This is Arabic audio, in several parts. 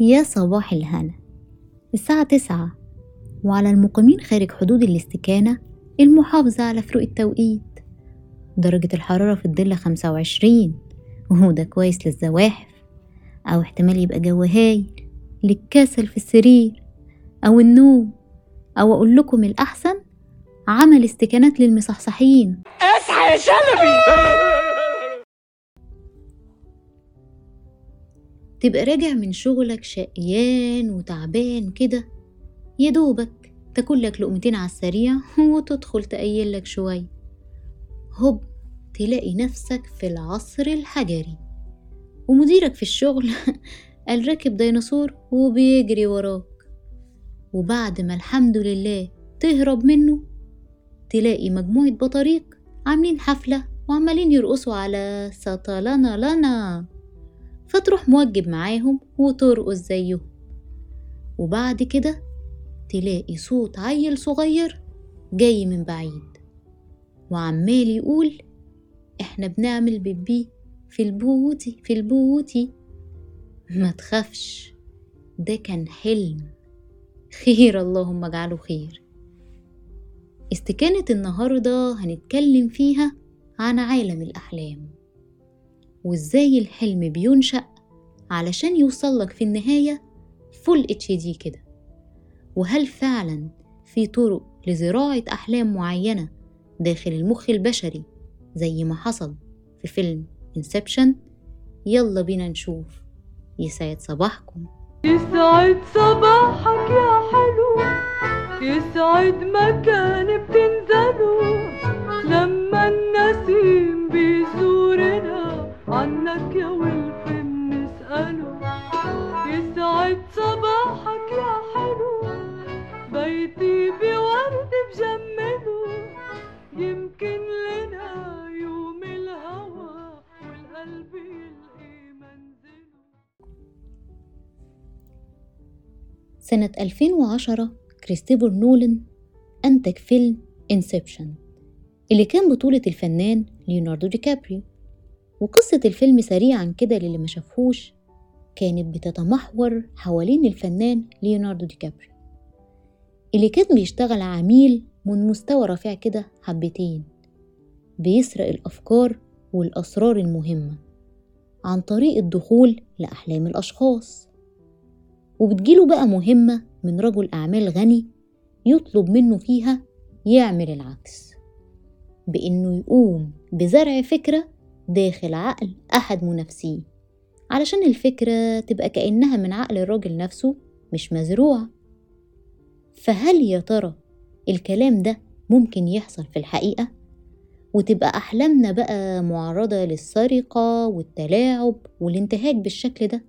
يا صباح الهنا. الساعة تسعة. وعلى المقيمين خارج حدود الاستكانة المحافظة على فروق التوقيت. درجة الحرارة في الضلة خمسة وعشرين. وهو ده كويس للزواحف. أو احتمال يبقى جو هايل. للكسل في السرير. أو النوم. أو أقول لكم الأحسن عمل استكانات للمصحصحين. اصحى يا شلبي! تبقى راجع من شغلك شقيان وتعبان كده. يا دوبك تاكل لك لقمتين على السريع وتدخل تقيل لك شوية. هوب تلاقي نفسك في العصر الحجري. ومديرك في الشغل قال راكب ديناصور وبيجري وراك. وبعد ما الحمد لله تهرب منه تلاقي مجموعة بطاريق عاملين حفلة وعمالين يرقصوا على سطلنا لنا فتروح موجب معاهم وترقص زيهم وبعد كده تلاقي صوت عيل صغير جاي من بعيد. وعمال يقول إحنا بنعمل بيبي في ال potty في ال potty ما تخافش ده كان حلم. خير اللهم اجعله خير. استكانة النهاردة هنتكلم فيها عن عالم الأحلام. وإزاي الحلم بينشأ علشان يوصلك في النهاية full HD كده؟ وهل فعلا في طرق لزراعة أحلام معينة داخل المخ البشري زي ما حصل في فيلم Inception يلا بينا نشوف. يسعد صباحكم. يسعد صباحك يا حلو. يسعد مكان بتنزله لما النسيم بيزورنا. عنك يا ولف بنسأله يسعد صباحك يا حلو. بيتي بورد بجمله يمكن لنا يوم الهوى والقلب يلقي منزله. سنة 2010 كريستوفر نولان أنتج فيلم Inception اللي كان بطولة الفنان ليوناردو دي كابريو. وقصة الفيلم سريعا كده للي ما شافهوش كانت بتتمحور حوالين الفنان ليوناردو دي كابريو. اللي كان بيشتغل عميل من مستوى رفيع كده حبتين بيسرق الأفكار والأسرار المهمة عن طريق الدخول لأحلام الأشخاص. وبتجيله بقى مهمة من رجل أعمال غني يطلب منه فيها يعمل العكس بإنه يقوم بزرع فكرة داخل عقل أحد منافسيه علشان الفكرة تبقى كأنها من عقل الراجل نفسه مش مزروعة. فهل يا ترى الكلام ده ممكن يحصل في الحقيقة؟ وتبقى أحلامنا بقى معرضة للسرقة والتلاعب والانتهاك بالشكل ده؟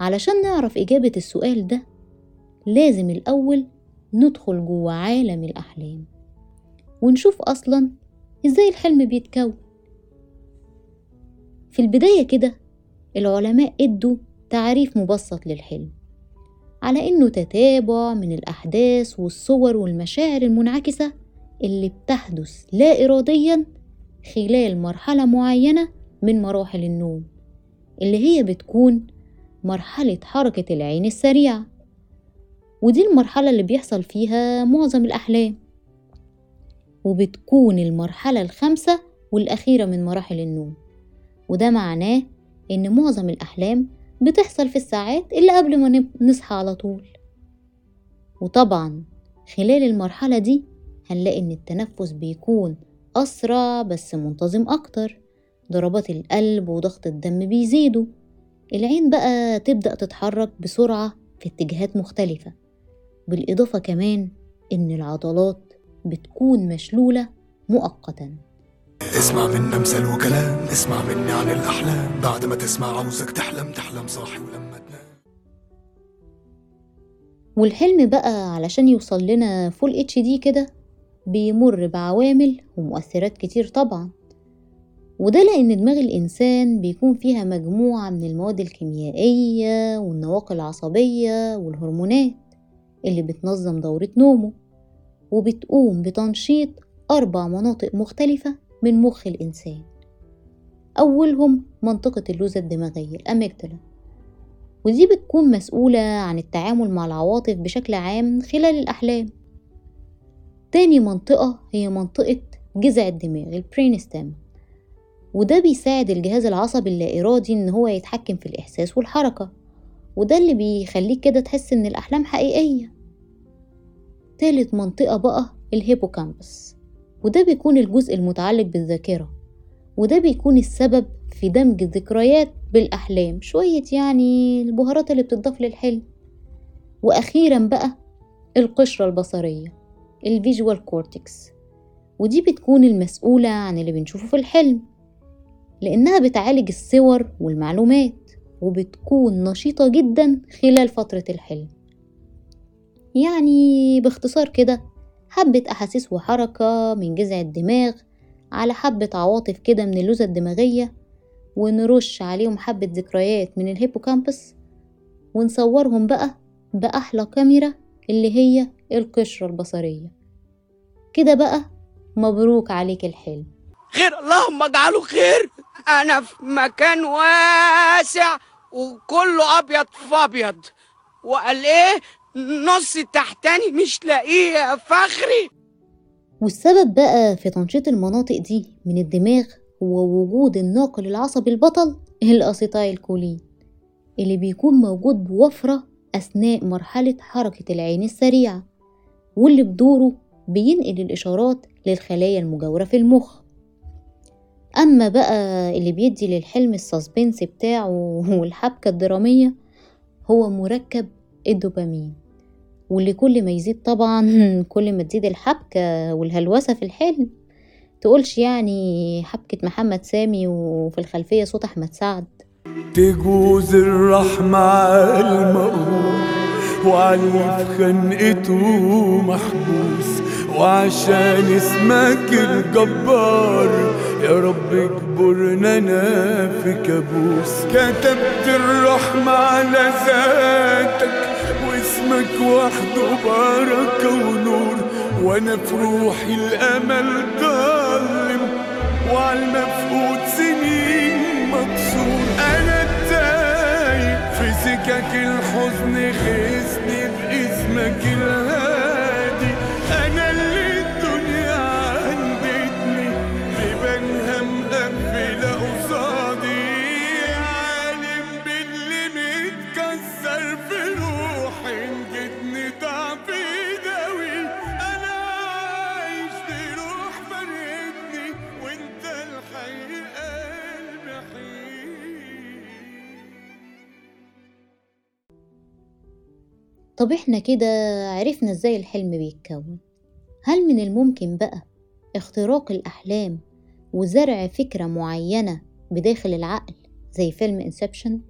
علشان نعرف إجابة السؤال ده لازم الأول ندخل جوه عالم الأحلام. ونشوف أصلا إزاي الحلم بيتكون. في البداية كده العلماء إدوا تعريف مبسط للحلم على إنه تتابع من الأحداث والصور والمشاعر المنعكسة اللي بتحدث لا إراديا خلال مرحلة معينة من مراحل النوم اللي هي بتكون مرحلة حركة العين السريعة. ودي المرحلة اللي بيحصل فيها معظم الأحلام. وبتكون المرحلة الخامسة والأخيرة من مراحل النوم. وده معناه إن معظم الأحلام بتحصل في الساعات اللي قبل ما نصحى على طول. وطبعا خلال المرحلة دي هنلاقي إن التنفس بيكون أسرع بس منتظم أكتر ضربات القلب وضغط الدم بيزيدوا. العين بقى تبدأ تتحرك بسرعة في اتجاهات مختلفة. بالإضافة كمان إن العضلات بتكون مشلولة مؤقتا. اسمع منا مثل وكلام اسمع مني عن الأحلام. بعد ما تسمع عاوزك تحلم تحلم صاحي ولما تنام. والحلم بقى علشان يوصل لنا full HD كده بيمر بعوامل ومؤثرات كتير طبعا. وده لأن دماغ الإنسان بيكون فيها مجموعة من المواد الكيميائية والنواقل العصبية والهرمونات اللي بتنظم دورة نومه وبتقوم بتنشيط أربع مناطق مختلفة من مخ الإنسان. أولهم منطقة اللوزة الدماغية ال amygdala ودي بتكون مسؤولة عن التعامل مع العواطف بشكل عام خلال الأحلام. تاني منطقة هي منطقة جذع الدماغ ال brain stem وده بيساعد الجهاز العصبي اللا إرادي إن هو يتحكم في الإحساس والحركة. وده اللي بيخليك كده تحس إن الأحلام حقيقية. تالت منطقة بقى ال hippocampus. وده بيكون الجزء المتعلق بالذاكرة وده بيكون السبب في دمج الذكريات بالأحلام شوية يعني البهارات اللي بتضاف للحلم. وأخيرا بقى القشرة البصرية ال visual cortex ودي بتكون المسؤولة عن اللي بنشوفه في الحلم لأنها بتعالج الصور والمعلومات وبتكون نشيطة جدا خلال فترة الحلم. يعني باختصار كده حبة أحاسيس وحركة من جذع الدماغ على حبة عواطف كده من اللوزة الدماغية ونرش عليهم حبة ذكريات من الهيبوكامبس ونصورهم بقى بأحلى كاميرا اللي هي القشرة البصرية. كده بقى مبروك عليك الحلم. خير اللهم اجعله خير. أنا في مكان واسع وكله أبيض في أبيض. وقال إيه؟ نص التحتاني مش لاقيه يا فخري. والسبب بقى في تنشيط المناطق دي من الدماغ هو وجود الناقل العصبي البطل الأسيتايل كولين اللي بيكون موجود بوفرة أثناء مرحلة حركة العين السريعة واللي بدوره بينقل الإشارات للخلايا المجاورة في المخ. أما بقى اللي بيدي للحلم السسبنس بتاعه والحبكة الدرامية هو مركب الدوبامين. واللي كل ما يزيد طبعا كل ما تزيد الحبكة والهلوسة في الحلم. تقولش يعني حبكة محمد سامي وفي الخلفية صوت أحمد سعد. تجوز الرحمة على وعلي في خنقته محبوس. وعشان اسمك الجبار يا رب اجبرنا أنا في كابوس. كتبت الرحمة على ذاتك واسمك وحده بركة ونور وأنا في روحي الأمل ضلم وعلى المفقود سنين مكسور. أنا التايه في سكك الحزن خزني بإسمك الهادي. طب إحنا كده عرفنا إزاي الحلم بيتكون؟ هل من الممكن بقى اختراق الأحلام وزرع فكرة معينة بداخل العقل زي فيلم انسبشن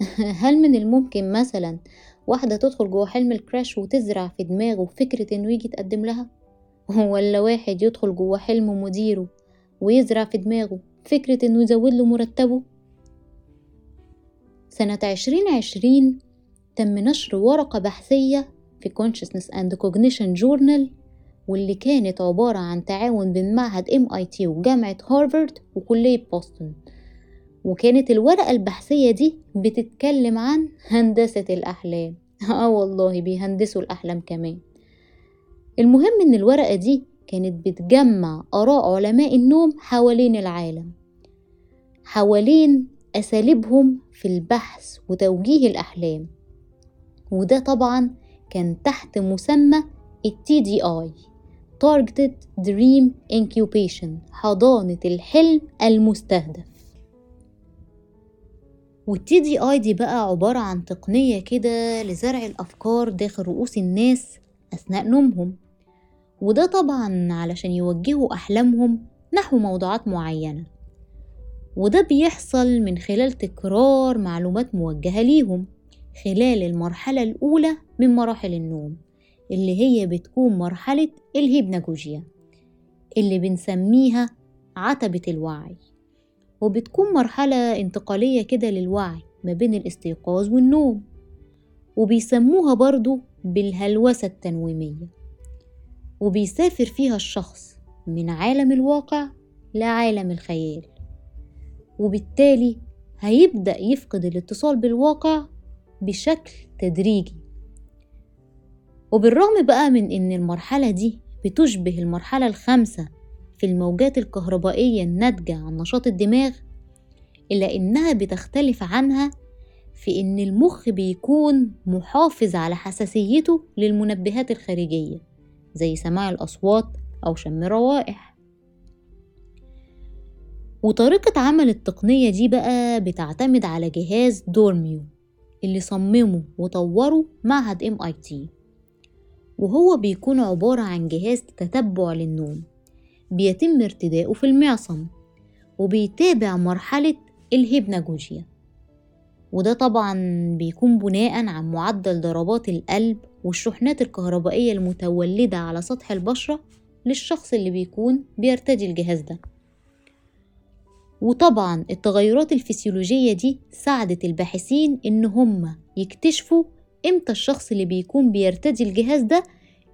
هل من الممكن مثلا واحدة تدخل جوه حلم الكراش وتزرع في دماغه فكرة إنه يجي يتقدم لها؟ ولا واحد يدخل جوه حلم مديره ويزرع في دماغه فكرة إنه يزود له مرتبه؟ سنة عشرين عشرين تم نشر ورقة بحثية في Consciousness and Cognition Journal واللي كانت عبارة عن تعاون بين معهد MIT وجامعة هارفارد وكلية بوسطن. وكانت الورقة البحثية دي بتتكلم عن هندسة الأحلام. آه والله بيهندسوا الأحلام كمان. المهم إن الورقة دي كانت بتجمع آراء علماء النوم حوالين العالم. حوالين أساليبهم في البحث وتوجيه الأحلام. وده طبعا كان تحت مسمى ال TDI Targeted Dream Incubation حضانة الحلم المستهدف. والتي دي اي دي بقى عبارة عن تقنية كده لزرع الأفكار داخل رؤوس الناس أثناء نومهم. وده طبعا علشان يوجهوا أحلامهم نحو موضوعات معينة. وده بيحصل من خلال تكرار معلومات موجهة ليهم. خلال المرحلة الأولى من مراحل النوم اللي هي بتكون مرحلة الهيبناجوجيا اللي بنسميها عتبة الوعي. وبتكون مرحلة انتقالية كده للوعي ما بين الاستيقاظ والنوم وبيسموها برضو بالهلوسة التنويمية. وبيسافر فيها الشخص من عالم الواقع لعالم الخيال. وبالتالي هيبدأ يفقد الاتصال بالواقع بشكل تدريجي. وبالرغم بقى من إن المرحلة دي بتشبه المرحلة الخامسة في الموجات الكهربائية الناتجة عن نشاط الدماغ إلا إنها بتختلف عنها في إن المخ بيكون محافظ على حساسيته للمنبهات الخارجية زي سماع الأصوات أو شم الروائح وطريقة عمل التقنية دي بقى بتعتمد على جهاز Dormio. اللي صممه وطوره معهد MIT وهو بيكون عبارة عن جهاز تتبع للنوم. بيتم ارتداؤه في المعصم وبيتابع مرحلة ال hypnagogia. وده طبعا بيكون بناء عن معدل ضربات القلب والشحنات الكهربائية المتولدة على سطح البشرة للشخص اللي بيكون بيرتدي الجهاز ده. وطبعا التغيرات الفسيولوجية دي ساعدت الباحثين إن هم يكتشفوا إمتى الشخص اللي بيكون بيرتدي الجهاز ده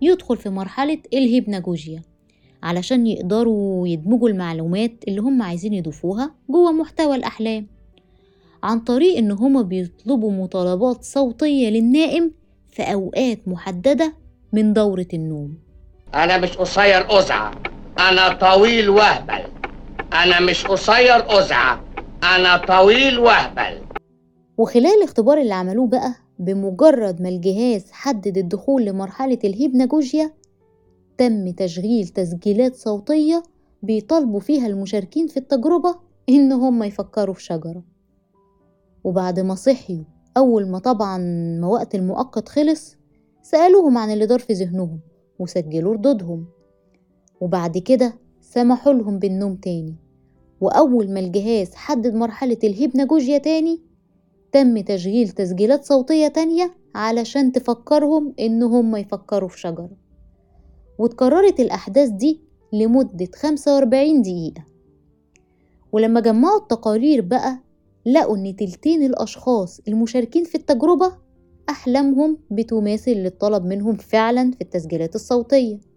يدخل في مرحلة الهيبناجوجيا علشان يقدروا يدمجوا المعلومات اللي هم عايزين يضيفوها جوه محتوى الأحلام. عن طريق إن هما بيطلبوا مطالبات صوتية للنائم في أوقات محددة من دورة النوم. أنا مش قصير أزعة أنا طويل وهبل. أنا مش قصير أزعة. أنا طويل وهبل وخلال الاختبار اللي عملوه بقى بمجرد ما الجهاز حدد الدخول لمرحلة الهيبناجوجيا تم تشغيل تسجيلات صوتية بيطالبوا فيها المشاركين في التجربة إن هم يفكروا في شجرة. وبعد ما صحيوا أول ما طبعا ما وقت المؤقت خلص سألوهم عن اللي دار في ذهنهم وسجلوا ردودهم وبعد كده سمحوا لهم بالنوم تاني. وأول ما الجهاز حدد مرحلة الهيبناجوجيا تاني تم تشغيل تسجيلات صوتية تانية علشان تفكرهم إن هم يفكروا في شجرة. واتكررت الأحداث دي لمدة 45 دقيقة. ولما جمعوا التقارير بقى لقوا إن تلتين الأشخاص المشاركين في التجربة أحلامهم بتماثل اللي اتطلب منهم فعلا في التسجيلات الصوتية.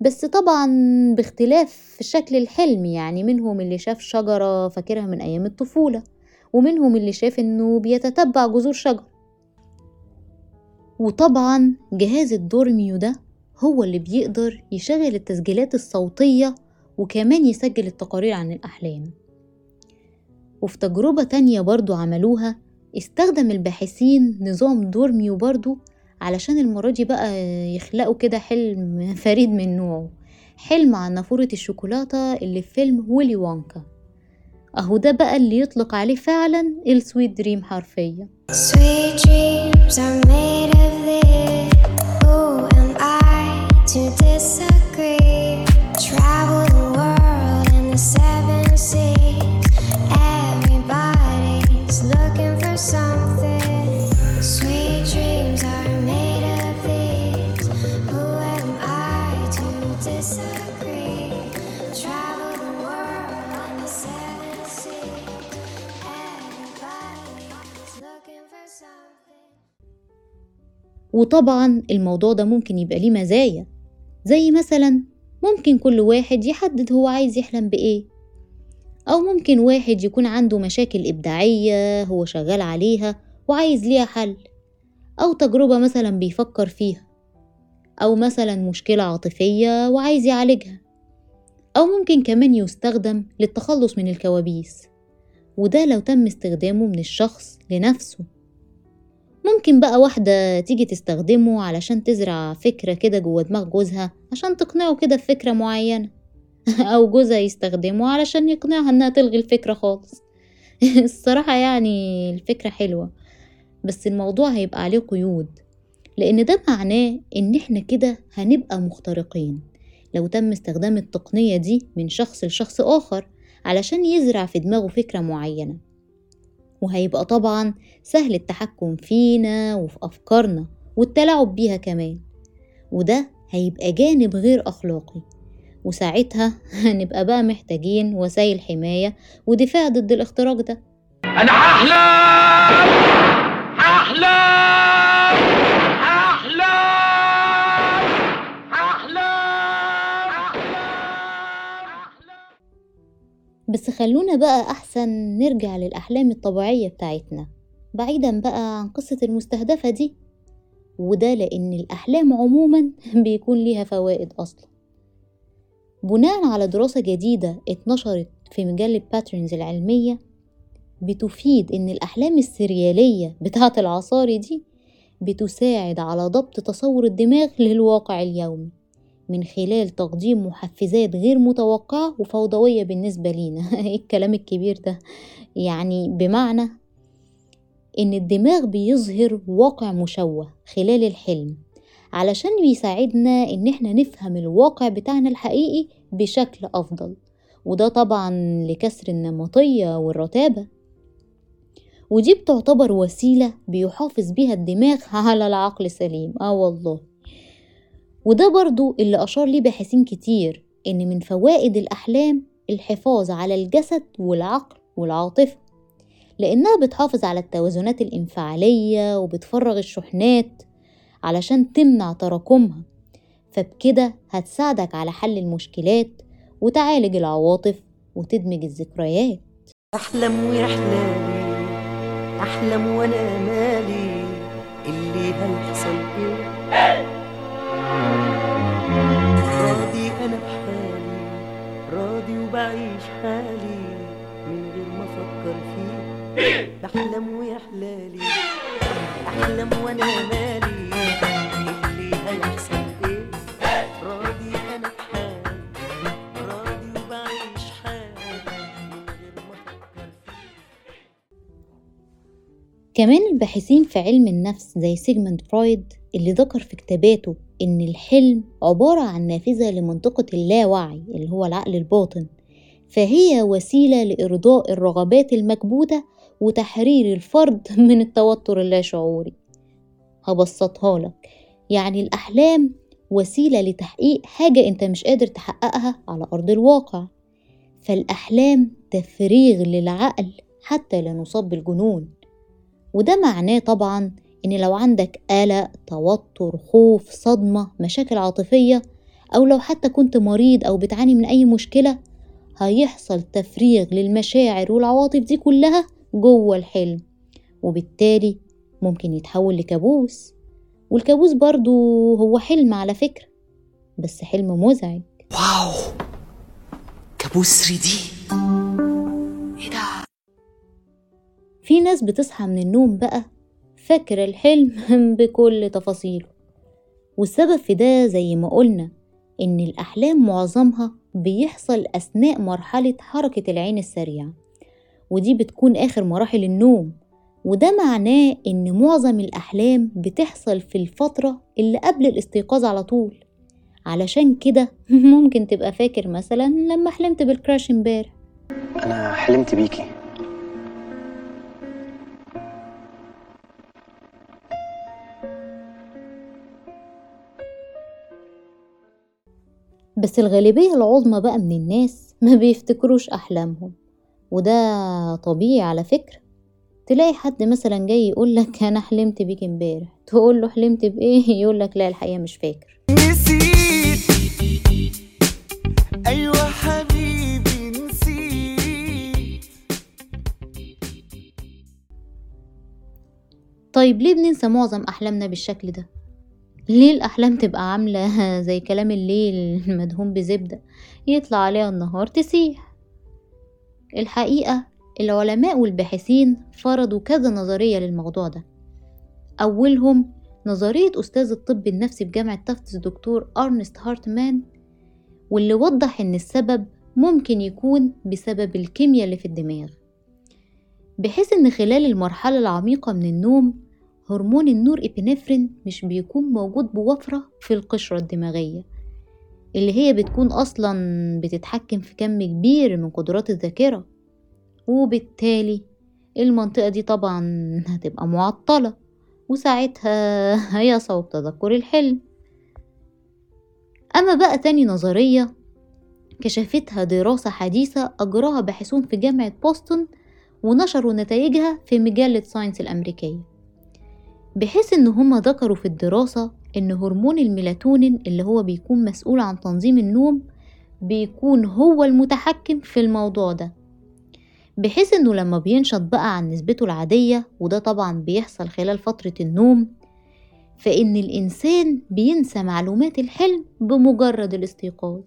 بس طبعا باختلاف شكل الحلم يعني منهم اللي شاف شجرة فاكرها من أيام الطفولة ومنهم اللي شاف إنه بيتتبع جذور شجر. وطبعا جهاز ال Dormio ده هو اللي بيقدر يشغل التسجيلات الصوتية وكمان يسجل التقارير عن الأحلام. وفي تجربة تانية برضو عملوها استخدم الباحثين نظام Dormio برضو علشان المرة دي بقى يخلقوا كده حلم فريد من نوعه حلم عن نافورة الشوكولاتة اللي في فيلم ويلي وانكا أهو ده بقى اللي يطلق عليه فعلا ال sweet dream حرفيا Sweet dreams are made of this. Who am I to? وطبعا الموضوع ده ممكن يبقى ليه مزايا. زي مثلا ممكن كل واحد يحدد هو عايز يحلم بإيه. أو ممكن واحد يكون عنده مشاكل إبداعية هو شغال عليها وعايز ليها حل. أو تجربة مثلا بيفكر فيها. أو مثلا مشكلة عاطفية وعايز يعالجها. أو ممكن كمان يستخدم للتخلص من الكوابيس. وده لو تم استخدامه من الشخص لنفسه. ممكن بقى واحدة تيجي تستخدمه علشان تزرع فكرة كده جوه دماغ جوزها عشان تقنعه كده بفكرة معينة. أو جوزها يستخدمه علشان يقنعها إنها تلغي الفكرة خالص. الصراحة يعني الفكرة حلوة بس الموضوع هيبقى عليه قيود لأن ده معناه إن إحنا كده هنبقى مخترقين. لو تم استخدام التقنية دي من شخص لشخص آخر علشان يزرع في دماغه فكرة معينة. وهيبقى طبعا سهل التحكم فينا وفي أفكارنا والتلاعب بيها كمان. وده هيبقى جانب غير أخلاقي. وساعتها هنبقى بقى محتاجين وسائل حماية ودفاع ضد الاختراق ده. أنا هحلم هحلم بس خلونا بقى أحسن نرجع للأحلام الطبيعية بتاعتنا بعيدا بقى عن قصة المستهدفة دي. وده لأن الأحلام عموما بيكون ليها فوائد أصلا. بناء على دراسة جديدة اتنشرت في مجلة باترنز العلمية بتفيد إن الأحلام السريالية بتاعة العصاري دي بتساعد على ضبط تصور الدماغ للواقع اليومي. من خلال تقديم محفزات غير متوقعة وفوضوية بالنسبة لينا. إيه الكلام الكبير ده؟ يعني بمعنى إن الدماغ بيظهر واقع مشوه خلال الحلم علشان بيساعدنا إن إحنا نفهم الواقع بتاعنا الحقيقي بشكل أفضل. وده طبعا لكسر النمطية والرتابة. ودي بتعتبر وسيلة بيحافظ بيها الدماغ على العقل السليم. آه والله. وده برضو اللي أشار ليه باحثين كتير إن من فوائد الأحلام الحفاظ على الجسد والعقل والعاطفة لأنها بتحافظ على التوازنات الإنفعالية وبتفرغ الشحنات علشان تمنع تراكمها فبكده هتساعدك على حل المشكلات وتعالج العواطف وتدمج الذكريات. أحلم ويحلالي أحلم وأنا مالي اللي هيحصل إيه؟ بحلم ويحلالي أحلم وأنا مالي. اللي هيحصل إيه؟ راضي أنا بحالي راضي وبعيش حالي من غير ما فيه. كمان الباحثين في علم النفس زي سيجموند فرويد اللي ذكر في كتاباته إن الحلم عبارة عن نافذة لمنطقة اللاوعي اللي هو العقل الباطن فهي وسيلة لإرضاء الرغبات المكبوتة وتحرير الفرد من التوتر اللاشعوري. هبسطها لك. يعني الأحلام وسيلة لتحقيق حاجة أنت مش قادر تحققها على أرض الواقع. فالأحلام تفريغ للعقل حتى لا نصاب بالجنون. وده معناه طبعا إن لو عندك قلق توتر خوف صدمة مشاكل عاطفية أو لو حتى كنت مريض أو بتعاني من أي مشكلة هيحصل تفريغ للمشاعر والعواطف دي كلها جوه الحلم وبالتالي ممكن يتحول لكابوس. والكابوس برضو هو حلم على فكرة بس حلم مزعج. واو! كابوس 3 دي. إيه ده؟ في ناس بتصحى من النوم بقى فاكرة الحلم بكل تفاصيله. والسبب في ده زي ما قلنا إن الأحلام معظمها بيحصل أثناء مرحلة حركة العين السريعة. ودي بتكون آخر مراحل النوم. وده معناه إن معظم الأحلام بتحصل في الفترة اللي قبل الاستيقاظ على طول. علشان كده ممكن تبقى فاكر مثلا لما حلمت بالكراش امبارح. أنا حلمت بيكي. بس الغالبية العظمى بقى من الناس ما بيفتكروش أحلامهم. وده طبيعي على فكرة. تلاقي حد مثلا جاي يقولك أنا حلمت بيك امبارح تقول له حلمت بإيه؟ يقولك لا الحقيقة مش فاكر. نسيت. أيوة حبيبي نسيت. طيب ليه بننسى معظم أحلامنا بالشكل ده؟ ليه الأحلام تبقى عاملة زي كلام الليل المدهون بزبدة؟ يطلع عليها النهار تسيح. الحقيقة العلماء والباحثين فرضوا كذا نظرية للموضوع ده. أولهم نظرية أستاذ الطب النفسي بجامعة تافتس دكتور أرنست هارتمان واللي وضح إن السبب ممكن يكون بسبب الكيمياء اللي في الدماغ. بحيث إن خلال المرحلة العميقة من النوم هرمون النور إبنفرين مش بيكون موجود بوفرة في القشرة الدماغية. اللي هي بتكون أصلا بتتحكم في كم كبير من قدرات الذاكرة. وبالتالي المنطقة دي طبعا هتبقى معطلة وساعتها هيصعب تذكر الحلم. أما بقى تاني نظرية كشفتها دراسة حديثة أجراها باحثون في جامعة بوسطن ونشروا نتائجها في مجلة ساينس الأمريكية. بحيث إن هما ذكروا في الدراسة إن هرمون الميلاتونين اللي هو بيكون مسؤول عن تنظيم النوم بيكون هو المتحكم في الموضوع ده. بحيث إنه لما بينشط بقى عن نسبته العادية وده طبعا بيحصل خلال فترة النوم فإن الإنسان بينسى معلومات الحلم بمجرد الاستيقاظ.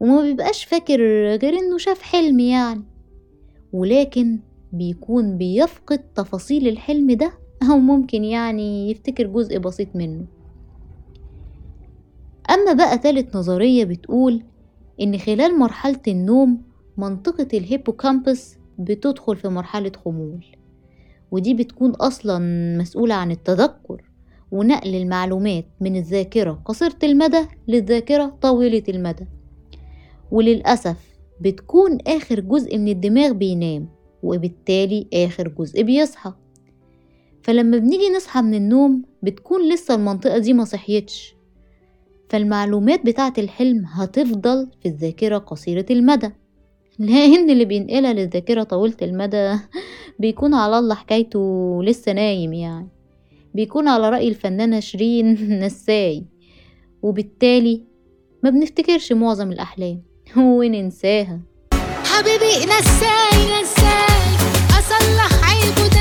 وما بيبقاش فاكر غير إنه شاف حلم يعني. ولكن بيكون بيفقد تفاصيل الحلم ده أو ممكن يعني يفتكر جزء بسيط منه. أما بقى تالت نظرية بتقول إن خلال مرحلة النوم منطقة الهيبوكامبس بتدخل في مرحلة خمول ودي بتكون أصلا مسؤولة عن التذكر ونقل المعلومات من الذاكرة قصيرة المدى للذاكرة طويلة المدى. وللأسف بتكون آخر جزء من الدماغ بينام وبالتالي آخر جزء بيصحى. فلما بنيجي نصحى من النوم بتكون لسه المنطقة دي ما صحيتش. فالمعلومات بتاعة الحلم هتفضل في الذاكرة قصيرة المدى. لأن اللي بينقلها للذاكرة طويلة المدى بيكون على الله حكايته لسه نايم يعني. بيكون على رأي الفنانة شيرين نساي. وبالتالي ما بنفتكرش معظم الأحلام. وننساها. حبيبي نساي نساي. أصلح عيبه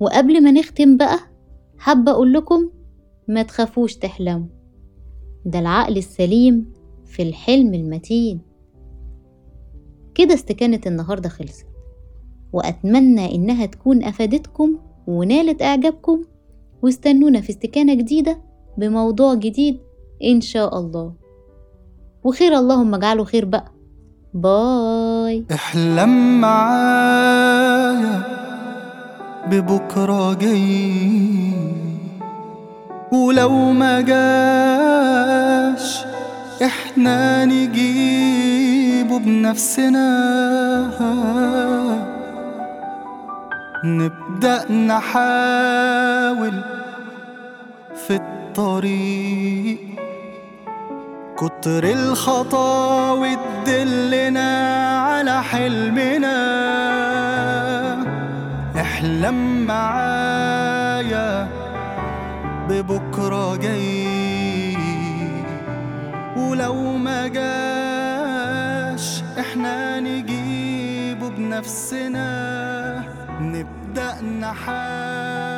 وقبل ما نختم بقى حابة أقول لكم ما تخافوش تحلموا. ده العقل السليم في الحلم المتين. كده استكانة النهاردة خلصت وأتمنى إنها تكون أفادتكم ونالت إعجابكم واستنونا في استكانة جديدة بموضوع جديد إن شاء الله. وخير اللهم اجعله خير بقى. باي. احلم معايا. ببكرة جاي. ولو ما جاش إحنا نجيبه بنفسنا. نبدأ نحاول في الطريق. كتر الخطاوي تدلنا على حلمنا. أحلم معايا ببكرة جاي. ولو ما جاش إحنا نجيبه بنفسنا نبدأ نحاول.